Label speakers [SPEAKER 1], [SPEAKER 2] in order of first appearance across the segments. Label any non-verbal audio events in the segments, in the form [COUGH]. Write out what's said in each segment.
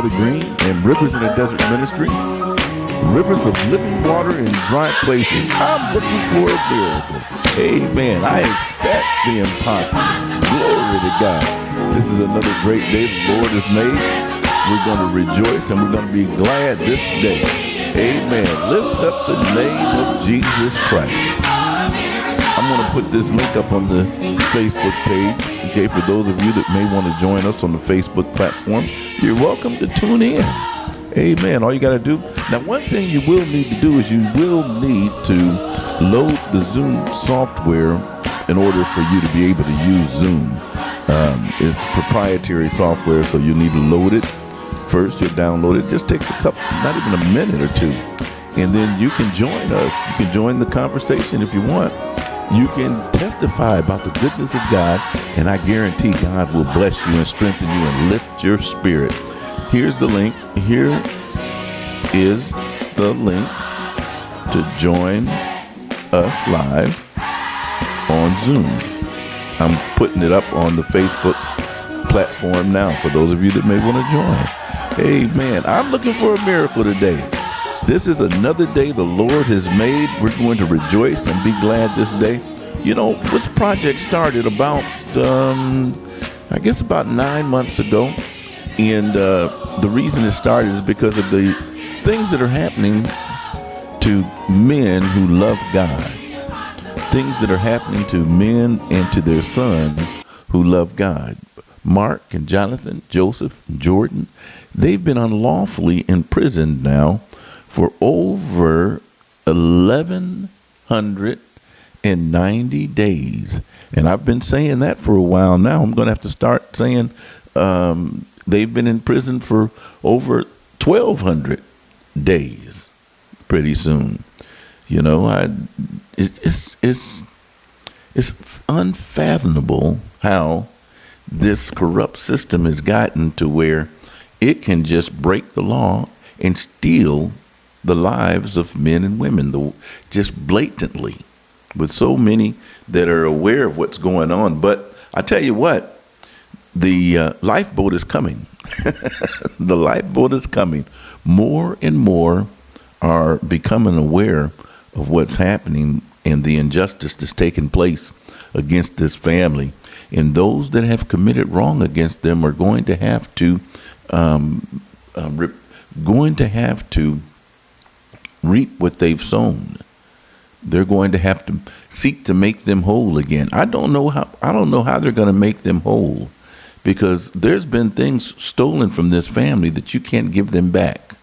[SPEAKER 1] Brother Green and Rivers in the Desert Ministry. Rivers of living water in dry places. I'm looking for a miracle. Amen. I expect the impossible. Glory to God. This is another great day the Lord has made. We're going to rejoice and we're going to be glad this day. Amen. Lift up the name of Jesus Christ. I'm going to put this link up on the Facebook page. Okay, for those of you that may want to join us on the Facebook platform, you're welcome to tune in. Amen. All you got to do now, one thing you will need to do is you will need to load the Zoom software in order for you to be able to use Zoom. Um, it's proprietary software, so you need to load it first. You'll download it. it. Just takes a couple, not even a minute or two, and then you can join us. You can join the conversation if you want you can testify about the goodness of God, and I guarantee God will bless you and strengthen you and lift your spirit. Here's the link. Here is the link to join us live on Zoom. I'm putting it up on the Facebook platform now for those of you that may want to join. Amen. I'm looking for a miracle today. This is another day the Lord has made. We're going to rejoice and be glad this day. You know, this project started about, um, I guess, about nine months ago. And uh, the reason it started is because of the things that are happening to men who love God. Things that are happening to men and to their sons who love God. Mark and Jonathan, Joseph and Jordan, they've been unlawfully imprisoned now for over 1,190 days. And I've been saying that for a while now. I'm going to have to start saying um, they've been in prison for over 1,200 days pretty soon. You know, I, it's, it's, it's unfathomable how this corrupt system has gotten to where it can just break the law and steal the lives of men and women, the, just blatantly, with so many that are aware of what's going on. But I tell you what, the uh, lifeboat is coming. [LAUGHS] the lifeboat is coming. More and more are becoming aware of what's happening and the injustice that's taking place against this family. And those that have committed wrong against them are going to have to, um, uh, going to have to reap what they've sown. They're going to have to seek to make them whole again. I don't know how I don't know how they're going to make them whole because there's been things stolen from this family that you can't give them back.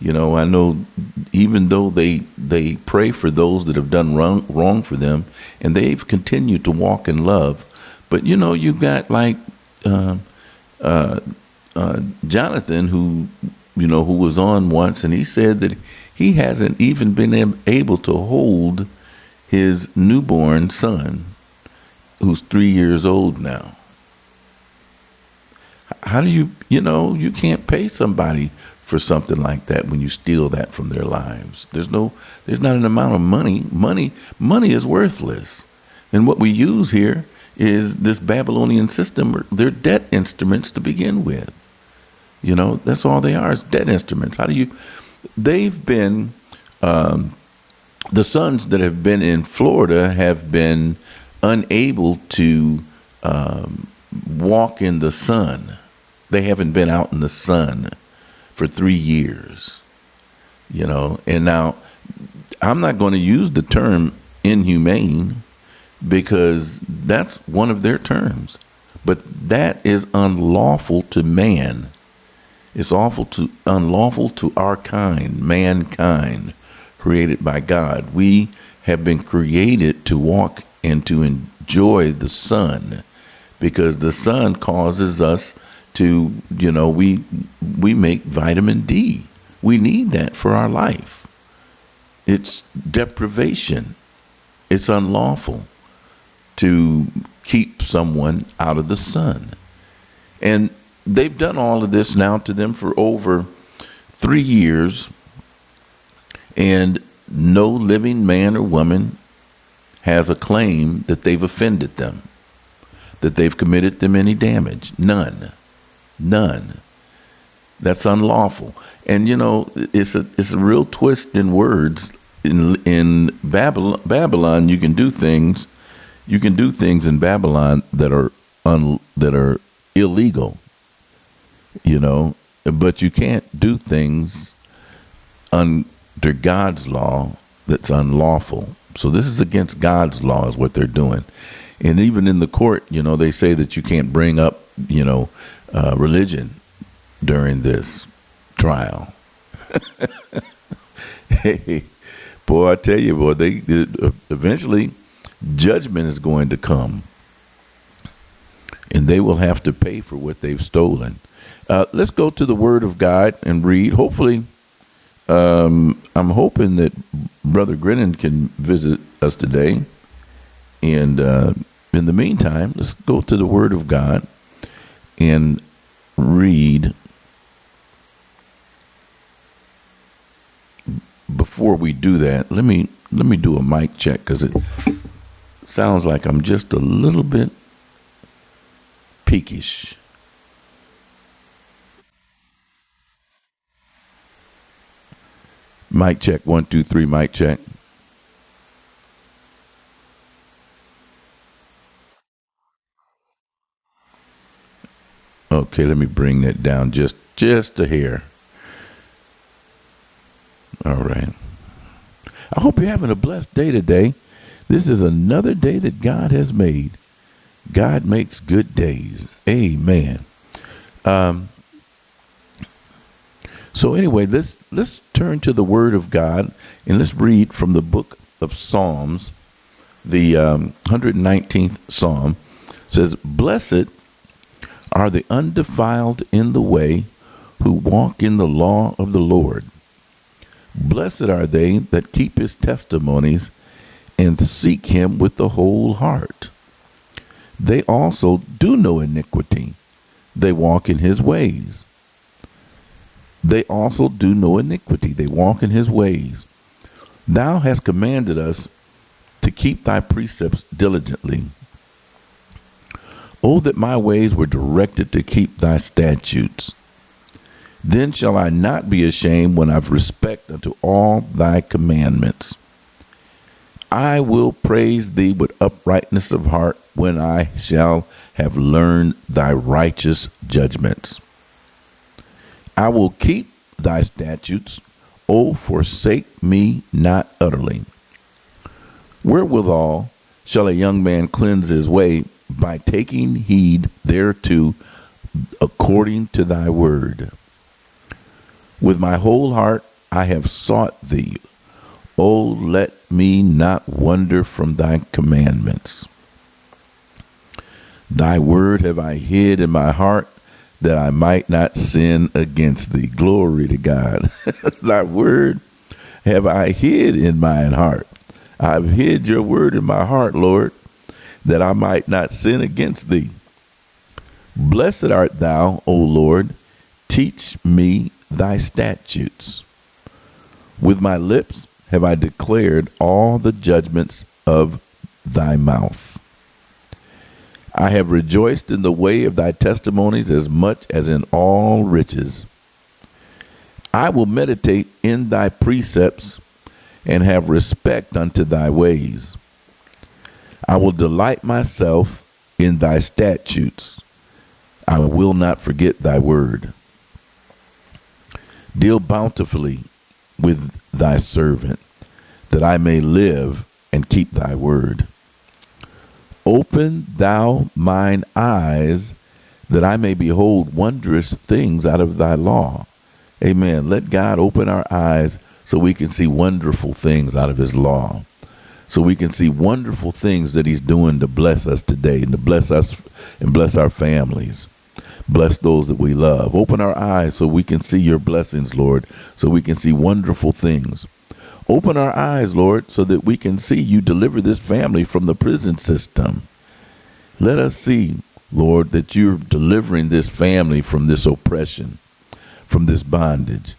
[SPEAKER 1] You know, I know even though they they pray for those that have done wrong wrong for them and they've continued to walk in love, but you know, you've got like uh, uh, uh, Jonathan who you know who was on once and he said that he hasn't even been able to hold his newborn son, who's three years old now. How do you, you know, you can't pay somebody for something like that when you steal that from their lives. There's no, there's not an amount of money. Money, money is worthless. And what we use here is this Babylonian system. They're debt instruments to begin with. You know, that's all they are is debt instruments. How do you, they've been um, the sons that have been in Florida have been unable to um, walk in the sun. They haven't been out in the sun for three years, you know. And now, I'm not going to use the term inhumane because that's one of their terms, but that is unlawful to man. It's awful to unlawful to our kind, mankind, created by God. We have been created to walk and to enjoy the sun because the sun causes us to, you know, we we make vitamin D. We need that for our life. It's deprivation. It's unlawful to keep someone out of the sun. And they've done all of this now to them for over three years, and no living man or woman has a claim that they've offended them, that they've committed them any damage. None. None. That's unlawful. And you know, it's a it's a real twist in words. In in Babylon, Babylon, you can do things, you can do things in Babylon that are un, that are illegal. You know, but you can't do things under God's law that's unlawful. So this is against God's law, is what they're doing. And even in the court, you know, they say that you can't bring up, you know, uh, religion during this trial. [LAUGHS] hey, boy, I tell you, boy, they eventually judgment is going to come, and they will have to pay for what they've stolen. Uh, let's go to the Word of God and read. Hopefully, um, I'm hoping that Brother Grenon can visit us today. And uh, in the meantime, let's go to the Word of God and read. Before we do that, let me let me do a mic check because it sounds like I'm just a little bit peakish. Mic check, one, two, three, mic check. Okay, let me bring that down just just a hair. All right. I hope you're having a blessed day today. This is another day that God has made. God makes good days. Amen. Um, so anyway, let's let's turn to the Word of God and let's read from the book of Psalms, the um, 119th Psalm. Says, "Blessed are the undefiled in the way, who walk in the law of the Lord. Blessed are they that keep His testimonies and seek Him with the whole heart. They also do no iniquity; they walk in His ways." they also do no iniquity. They walk in his ways. Thou hast commanded us to keep thy precepts diligently. Oh, that my ways were directed to keep thy statutes. Then shall I not be ashamed when I've respect unto all thy commandments. I will praise thee with uprightness of heart when I shall have learned thy righteous judgments. I will keep thy statutes. O forsake me not utterly. Wherewithal shall a young man cleanse his way by taking heed thereto according to thy word. With my whole heart I have sought thee. O let me not wander from thy commandments. Thy word have I hid in my heart that I might not sin against thee. Glory to God. [LAUGHS] Thy word have I hid in mine heart. I've hid your word in my heart, Lord, that I might not sin against thee. Blessed art thou, O Lord. Teach me thy statutes. With my lips have I declared all the judgments of thy mouth. I have rejoiced in the way of thy testimonies as much as in all riches. I will meditate in thy precepts and have respect unto thy ways. I will delight myself in thy statutes. I will not forget thy word. Deal bountifully with thy servant, that I may live and keep thy word. Open thou mine eyes that I may behold wondrous things out of thy law. Amen. Let God open our eyes so we can see wonderful things out of his law. So we can see wonderful things that he's doing to bless us today and to bless us and bless our families. Bless those that we love. Open our eyes so we can see your blessings, Lord, so we can see wonderful things. Open our eyes, Lord, so that we can see you deliver this family from the prison system. Let us see, Lord, that you're delivering this family from this oppression, from this bondage.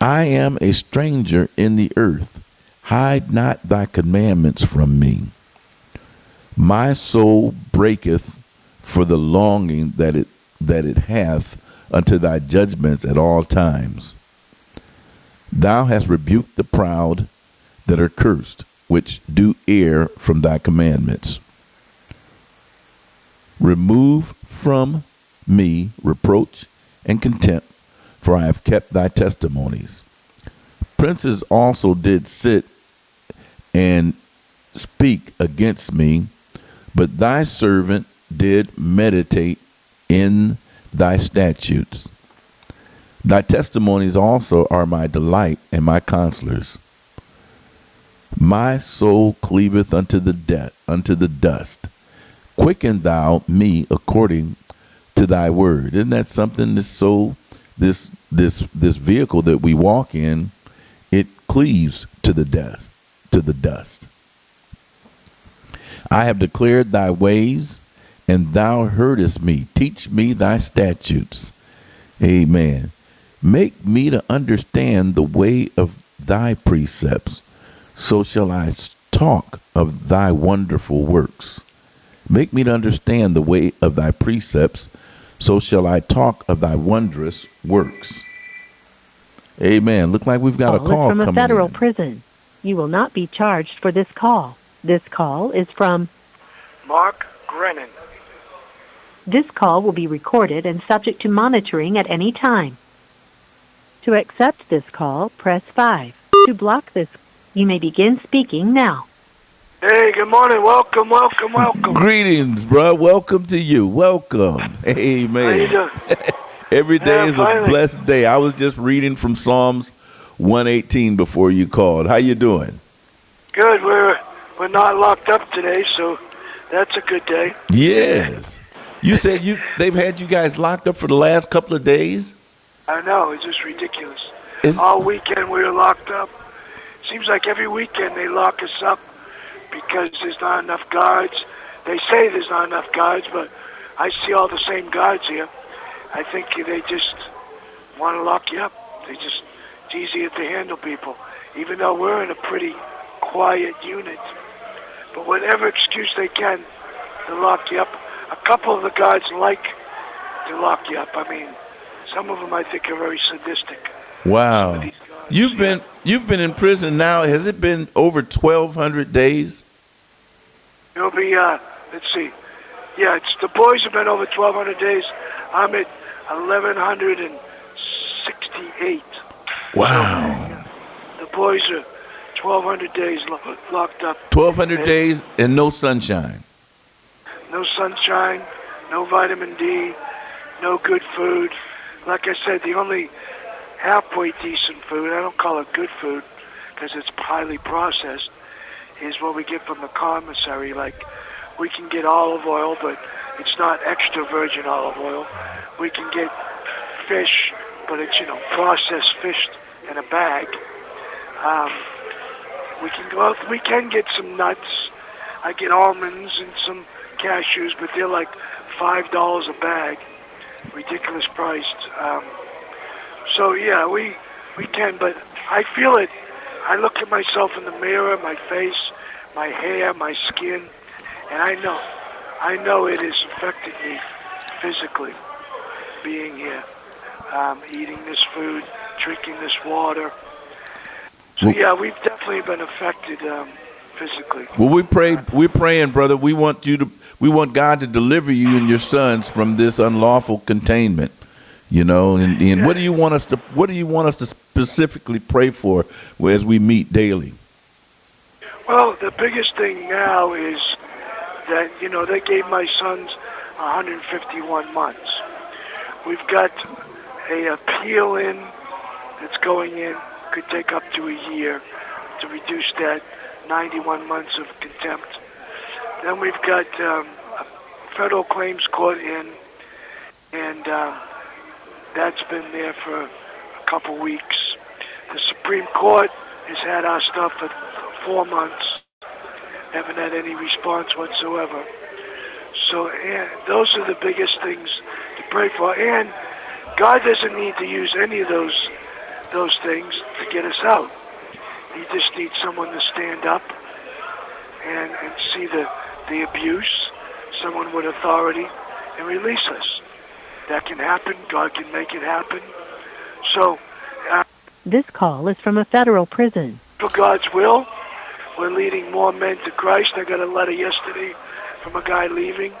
[SPEAKER 1] I am a stranger in the earth. Hide not thy commandments from me. My soul breaketh for the longing that it that it hath unto thy judgments at all times. Thou hast rebuked the proud that are cursed, which do err from thy commandments. Remove from me reproach and contempt, for I have kept thy testimonies. Princes also did sit and speak against me, but thy servant did meditate in thy statutes. Thy testimonies also are my delight and my counselors. My soul cleaveth unto the death, unto the dust. Quicken thou me according to thy word. Isn't that something? This soul, this this this vehicle that we walk in, it cleaves to the dust, to the dust. I have declared thy ways, and thou heardest me. Teach me thy statutes. Amen. Make me to understand the way of thy precepts, so shall I talk of thy wonderful works. Make me to understand the way of thy precepts, so shall I talk of thy wondrous works. Amen. Look like we've got
[SPEAKER 2] call
[SPEAKER 1] a call
[SPEAKER 2] is from a federal
[SPEAKER 1] in.
[SPEAKER 2] prison. You will not be charged for this call. This call is from.
[SPEAKER 3] Mark Grenon.
[SPEAKER 2] This call will be recorded and subject to monitoring at any time. To accept this call, press 5. To block this, you may begin speaking now.
[SPEAKER 3] Hey, good morning. Welcome, welcome, welcome.
[SPEAKER 1] Greetings, bro. Welcome to you. Welcome. [LAUGHS] Amen.
[SPEAKER 3] How you doing? [LAUGHS]
[SPEAKER 1] Every day
[SPEAKER 3] Yeah,
[SPEAKER 1] is a blessed day. I was just reading from Psalms 118 before you called. How you doing?
[SPEAKER 3] Good. We're we're not locked up today, so that's a good day.
[SPEAKER 1] Yes. You said you they've had you guys locked up for the last couple of days?
[SPEAKER 3] I know it's just ridiculous.
[SPEAKER 1] Is
[SPEAKER 3] All weekend we were locked up. Seems like every weekend they lock us up because there's not enough guards. They say there's not enough guards, but I see all the same guards here. I think they just want to lock you up. They just it's easier to handle people, even though we're in a pretty quiet unit. But whatever excuse they can to lock you up. A couple of the guards like to lock you up. I mean, some of them I think are very sadistic.
[SPEAKER 1] wow. You've
[SPEAKER 3] yeah.
[SPEAKER 1] been you've been in prison now. Has it been over 1200 days?
[SPEAKER 3] It'll be, uh, let's see. Yeah, it's the boys have been over 1,200 days. I'm at 1,168.
[SPEAKER 1] Wow.
[SPEAKER 3] The boys are 1,200 days lo- locked up.
[SPEAKER 1] 1200 days and no sunshine.
[SPEAKER 3] No sunshine, no vitamin D, no good food. Like I said, the only halfway decent food, I don't call it good food because it's highly processed, is what we get from the commissary. Like, we can get olive oil, but it's not extra virgin olive oil. We can get fish, but it's, you know, processed fish in a bag. Um, we can go out, we can get some nuts. I get almonds and some cashews, but they're like five dollars a bag, ridiculous priced. Um, so yeah, we we can, but I feel it. I look at myself in the mirror, my face, my hair, my skin, and I know, I know it is affecting me physically. Being here, um, eating this food, drinking this water. So yeah, we've definitely been affected um, physically.
[SPEAKER 1] Well, we pray. We're praying, brother. We want you to. We want God to deliver you and your sons from this unlawful containment. You know, and, and what do you want us to? What do you want us to specifically pray for as we meet daily?
[SPEAKER 3] Well, the biggest thing now is that, you know, they gave my sons 151 months. We've got a appeal in that's going in, could take up to a year to reduce that 91 months of contempt. Then we've got um, a federal claims court in, and um, that's been there for a couple weeks. The Supreme Court has had our stuff for four months. Haven't had any response whatsoever. So and those are the biggest things to pray for. And God doesn't need to use any of those those things to get us out. He just needs someone to stand up and, and see the, the abuse, someone with authority, and release us. that can happen. God can make it happen. So, uh,
[SPEAKER 2] This call is from a federal prison.
[SPEAKER 3] for God's will, we're leading more men to Christ. I got a letter yesterday from a guy leaving.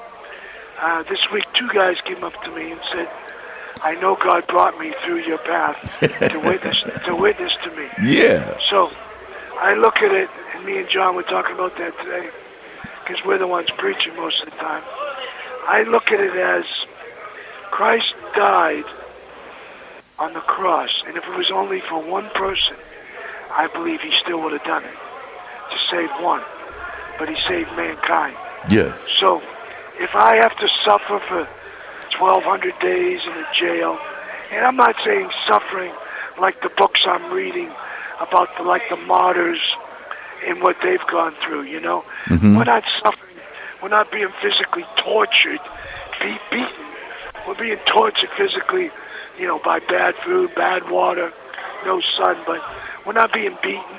[SPEAKER 3] Uh, this week, two guys came up to me and said, "I know God brought me through your path to witness [LAUGHS] to witness to me."
[SPEAKER 1] Yeah.
[SPEAKER 3] So, I look at it, and me and John were talking about that today, because we're the ones preaching most of the time. I look at it as Christ died on the cross, and if it was only for one person, I believe he still would have done it to save one, but he saved mankind.
[SPEAKER 1] Yes.
[SPEAKER 3] So, if I have to suffer for 1,200 days in a jail, and I'm not saying suffering like the books I'm reading about the, like the martyrs and what they've gone through, you know, mm-hmm. we're not suffering. We're not being physically tortured, be beaten. We're being tortured physically, you know, by bad food, bad water, no sun, but we're not being beaten.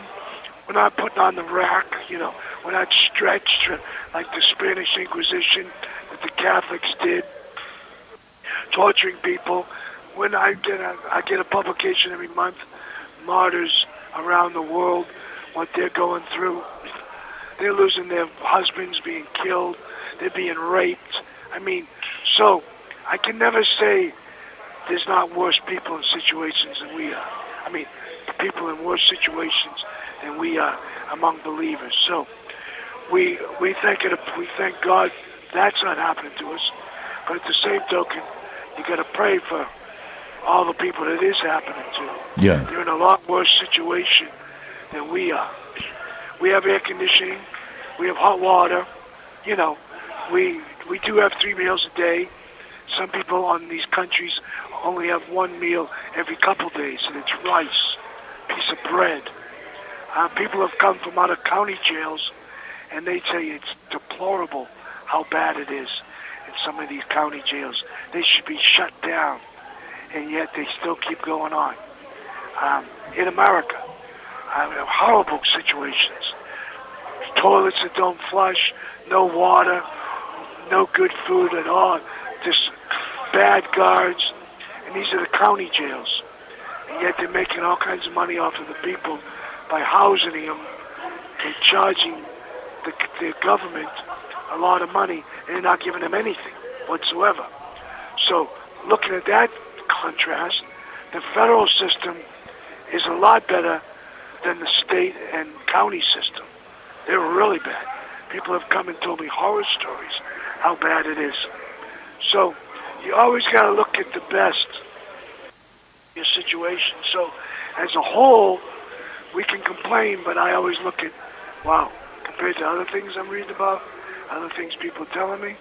[SPEAKER 3] We're not putting on the rack, you know. We're not stretched like the Spanish Inquisition that the Catholics did, torturing people. When I get a, I get a publication every month, martyrs around the world, what they're going through. They're losing their husbands, being killed. They're being raped. I mean, so I can never say there's not worse people in situations than we are. I mean, people in worse situations than we are among believers. So we we thank it. We thank God that's not happening to us. But at the same token, you got to pray for all the people that is happening to.
[SPEAKER 1] Yeah.
[SPEAKER 3] They're in a lot worse situation than we are. We have air conditioning. We have hot water. You know, we we do have three meals a day. Some people on these countries only have one meal every couple days, and it's rice, piece of bread. Uh, people have come from out of county jails, and they tell you it's deplorable how bad it is in some of these county jails. They should be shut down, and yet they still keep going on. Um, in America, I mean, horrible situations. Toilets that don't flush, no water, no good food at all, just bad guards, and these are the county jails. And yet they're making all kinds of money off of the people by housing them and charging the, the government a lot of money, and not giving them anything whatsoever. So, looking at that contrast, the federal system is a lot better than the state and county system. They're really bad. People have come and told me horror stories how bad it is. So you always got to look at the best your situation. So as a whole, we can complain, but I always look at, wow, compared to other things I'm reading about, other things people are telling me.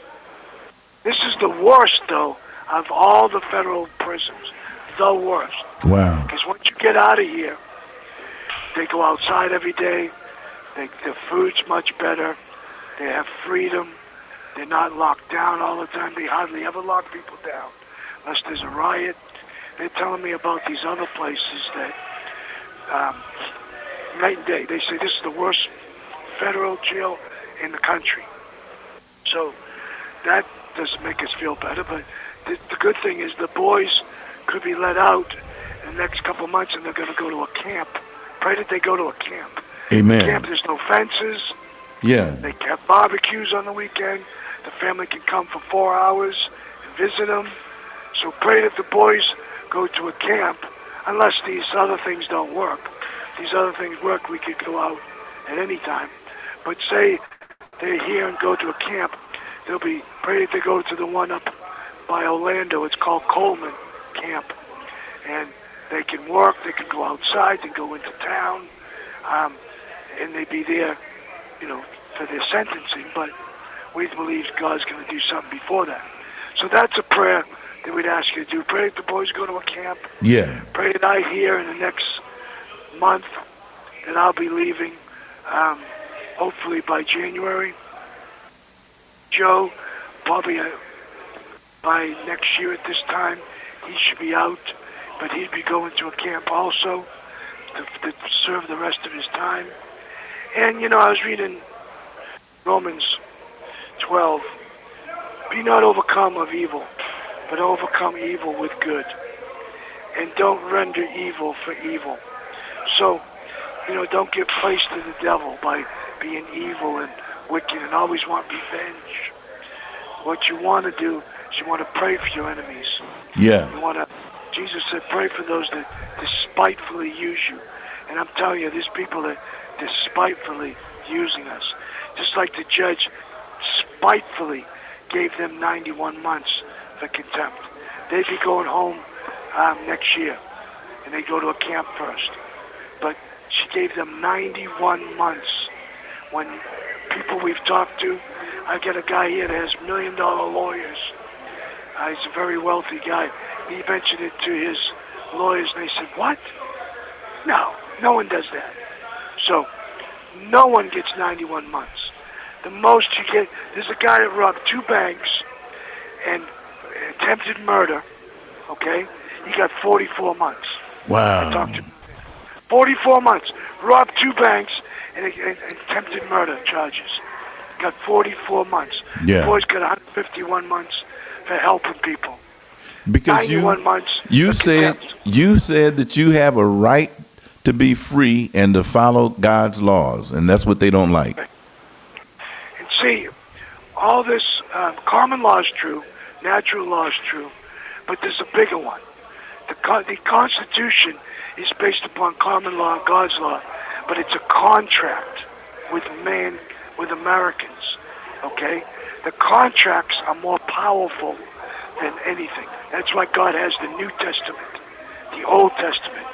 [SPEAKER 3] This is the worst, though, of all the federal prisons. The worst.
[SPEAKER 1] Wow.
[SPEAKER 3] Because once you get out of here, they go outside every day. They, the food's much better. They have freedom. They're not locked down all the time. They hardly ever lock people down unless there's a riot. They're telling me about these other places that um, night and day. They say this is the worst federal jail in the country. So that doesn't make us feel better. But the, the good thing is the boys could be let out in the next couple of months, and they're going to go to a camp. Pray that they go to a camp.
[SPEAKER 1] Amen.
[SPEAKER 3] Camp, there's no fences.
[SPEAKER 1] Yeah.
[SPEAKER 3] They have barbecues on the weekend. The family can come for four hours and visit them. So pray that the boys go to a camp, unless these other things don't work. If these other things work, we could go out at any time. But say they're here and go to a camp, they'll be pray that they go to the one up by Orlando. It's called Coleman Camp, and they can work. They can go outside. They can go into town, um, and they be there, you know, for their sentencing. But we believe God's going to do something before that. So that's a prayer that we'd ask you to do. Pray that the boys go to a camp.
[SPEAKER 1] Yeah.
[SPEAKER 3] Pray that I hear in the next month that I'll be leaving, um, hopefully by January. Joe, probably uh, by next year at this time, he should be out, but he'd be going to a camp also to, to serve the rest of his time. And, you know, I was reading Romans 12. Be not overcome of evil, but overcome evil with good. And don't render evil for evil. So, you know, don't give place to the devil by being evil and wicked and always want revenge. What you want to do you want to pray for your enemies.
[SPEAKER 1] Yeah.
[SPEAKER 3] You want to, Jesus said, pray for those that despitefully use you. And I'm telling you, there's people that despitefully using us. Just like the judge spitefully gave them 91 months for contempt. They'd be going home um, next year, and they go to a camp first. But she gave them 91 months. When people we've talked to, I get a guy here that has million dollar lawyers. Uh, he's a very wealthy guy. He mentioned it to his lawyers, and they said, "What? No, no one does that." So, no one gets 91 months. The most you get, there's a guy that robbed two banks and attempted murder. Okay, he got 44 months.
[SPEAKER 1] Wow.
[SPEAKER 3] Talked to 44 months. Robbed two banks and, and, and attempted murder charges. Got 44 months.
[SPEAKER 1] Yeah.
[SPEAKER 3] Boy's got 151 months for helping people.
[SPEAKER 1] Because you
[SPEAKER 3] months.
[SPEAKER 1] you said you said that you have a right to be free and to follow God's laws, and that's what they don't like.
[SPEAKER 3] And see, all this um, common law is true, natural law is true, but there's a bigger one. The, the Constitution is based upon common law, and God's law, but it's a contract with man, with Americans. Okay, the contracts are more powerful than anything. That's why God has the New Testament, the Old Testament,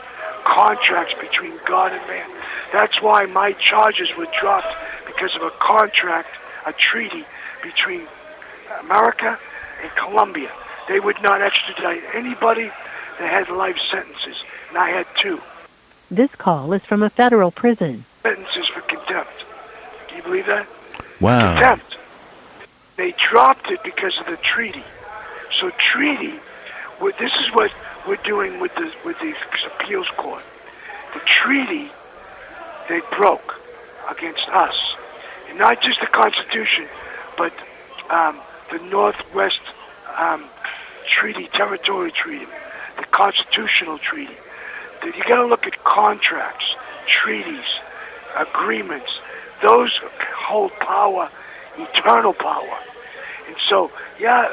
[SPEAKER 3] contracts between God and man. That's why my charges were dropped because of a contract, a treaty between America and Colombia. They would not extradite anybody that had life sentences, and I had two
[SPEAKER 2] This call is from a federal prison.
[SPEAKER 3] sentences for contempt. Can you believe that?
[SPEAKER 1] Wow.
[SPEAKER 3] Contempt. They dropped it because of the treaty. So treaty, this is what we're doing with the with the appeals court. The treaty they broke against us, and not just the Constitution, but um, the Northwest um, Treaty, Territory Treaty, the Constitutional Treaty. You got to look at contracts, treaties, agreements. Those hold power, eternal power. And so, yeah,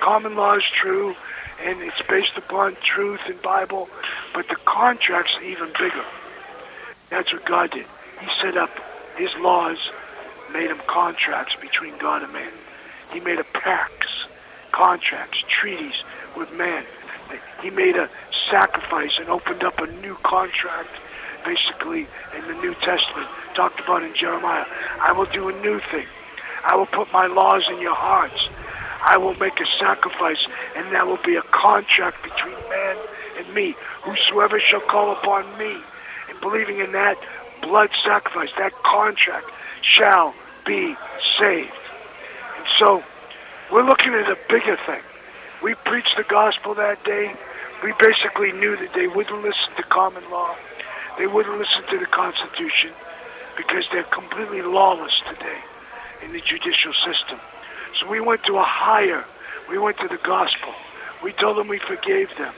[SPEAKER 3] common law is true, and it's based upon truth and Bible, but the contract's even bigger. That's what God did. He set up His laws, made them contracts between God and man. He made a pacts, contracts, treaties with man. He made a sacrifice and opened up a new contract, basically in the New Testament, talked about in Jeremiah. I will do a new thing. I will put my laws in your hearts. I will make a sacrifice, and that will be a contract between man and me. Whosoever shall call upon me, and believing in that blood sacrifice, that contract, shall be saved. And so, we're looking at a bigger thing. We preached the gospel that day. We basically knew that they wouldn't listen to common law. They wouldn't listen to the Constitution because they're completely lawless today in the judicial system. So we went to a higher. We went to the gospel. We told them we forgave them.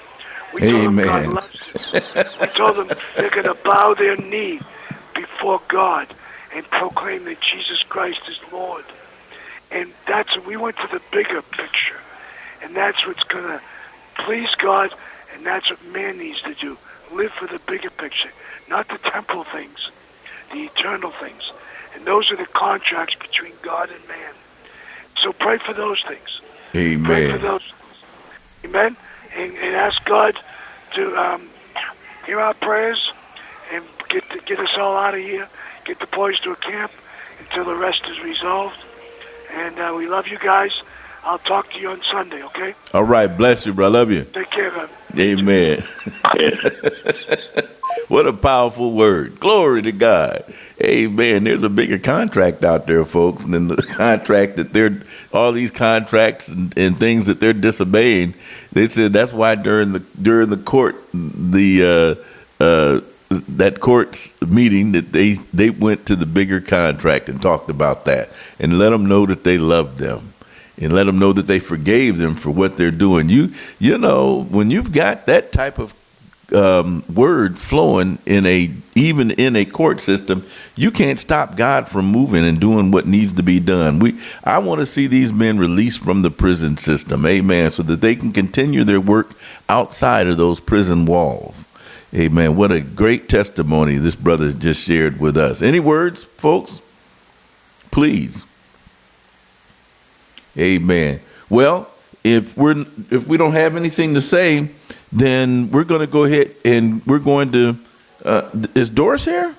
[SPEAKER 3] We told them God loves them. We told them they're going to bow their knee before God and proclaim that Jesus Christ is Lord. And that's we went to the bigger picture, and that's what's going to please God, and that's what man needs to do: live for the bigger picture, not the temporal things, the eternal things, and those are the contracts between God and man. So pray for those things. Pray for
[SPEAKER 1] Amen.
[SPEAKER 3] those. Amen. And, and ask God to um, hear our prayers and get to, get us all out of here. Get the boys to a camp until the rest is resolved. And uh, we love you guys. I'll talk to you on Sunday. Okay.
[SPEAKER 1] All right. Bless you, bro. I love you.
[SPEAKER 3] Take care, man.
[SPEAKER 1] Amen. [LAUGHS] what a powerful word. Glory to God. Amen. There's a bigger contract out there, folks, than the [LAUGHS] contract that they're, all these contracts and, and things that they're disobeying. They said that's why during the during the court, the uh, uh, that court's meeting that they they went to the bigger contract and talked about that and let them know that they loved them. and let them know that they forgave them for what they're doing. You you know when you've got that type of um, word flowing in a even in a court system, you can't stop God from moving and doing what needs to be done. We I want to see these men released from the prison system, amen, so that they can continue their work outside of those prison walls. Amen. What a great testimony this brother just shared with us. Any words, folks? Please. Amen. Well, if we're if we don't have anything to say, then we're going to go ahead and we're going to. Uh, is Doris here?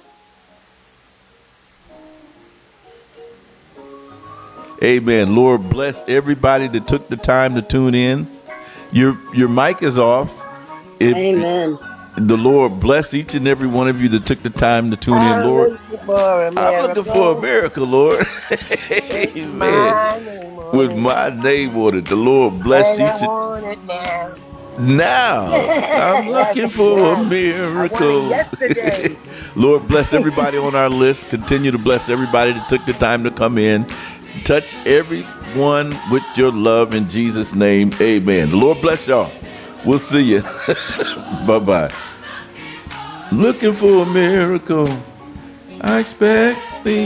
[SPEAKER 1] Amen. Lord bless everybody that took the time to tune in. Your your mic is off. If
[SPEAKER 4] Amen.
[SPEAKER 1] The Lord bless each and every one of you that took the time to tune in,
[SPEAKER 4] I'm
[SPEAKER 1] Lord.
[SPEAKER 4] looking for a
[SPEAKER 1] I'm looking for a miracle, Lord. [LAUGHS] Amen.
[SPEAKER 4] My name on
[SPEAKER 1] With my name on it, the Lord bless
[SPEAKER 4] And
[SPEAKER 1] each
[SPEAKER 4] it now. [LAUGHS]
[SPEAKER 1] I'm looking for a
[SPEAKER 4] I
[SPEAKER 1] miracle. [LAUGHS] Lord bless everybody on our list. Continue to bless everybody that took the time to come in. Touch everyone with your love in Jesus' name. Amen. The Lord bless y'all. We'll see you. [LAUGHS] bye bye. Looking for a miracle. I expect the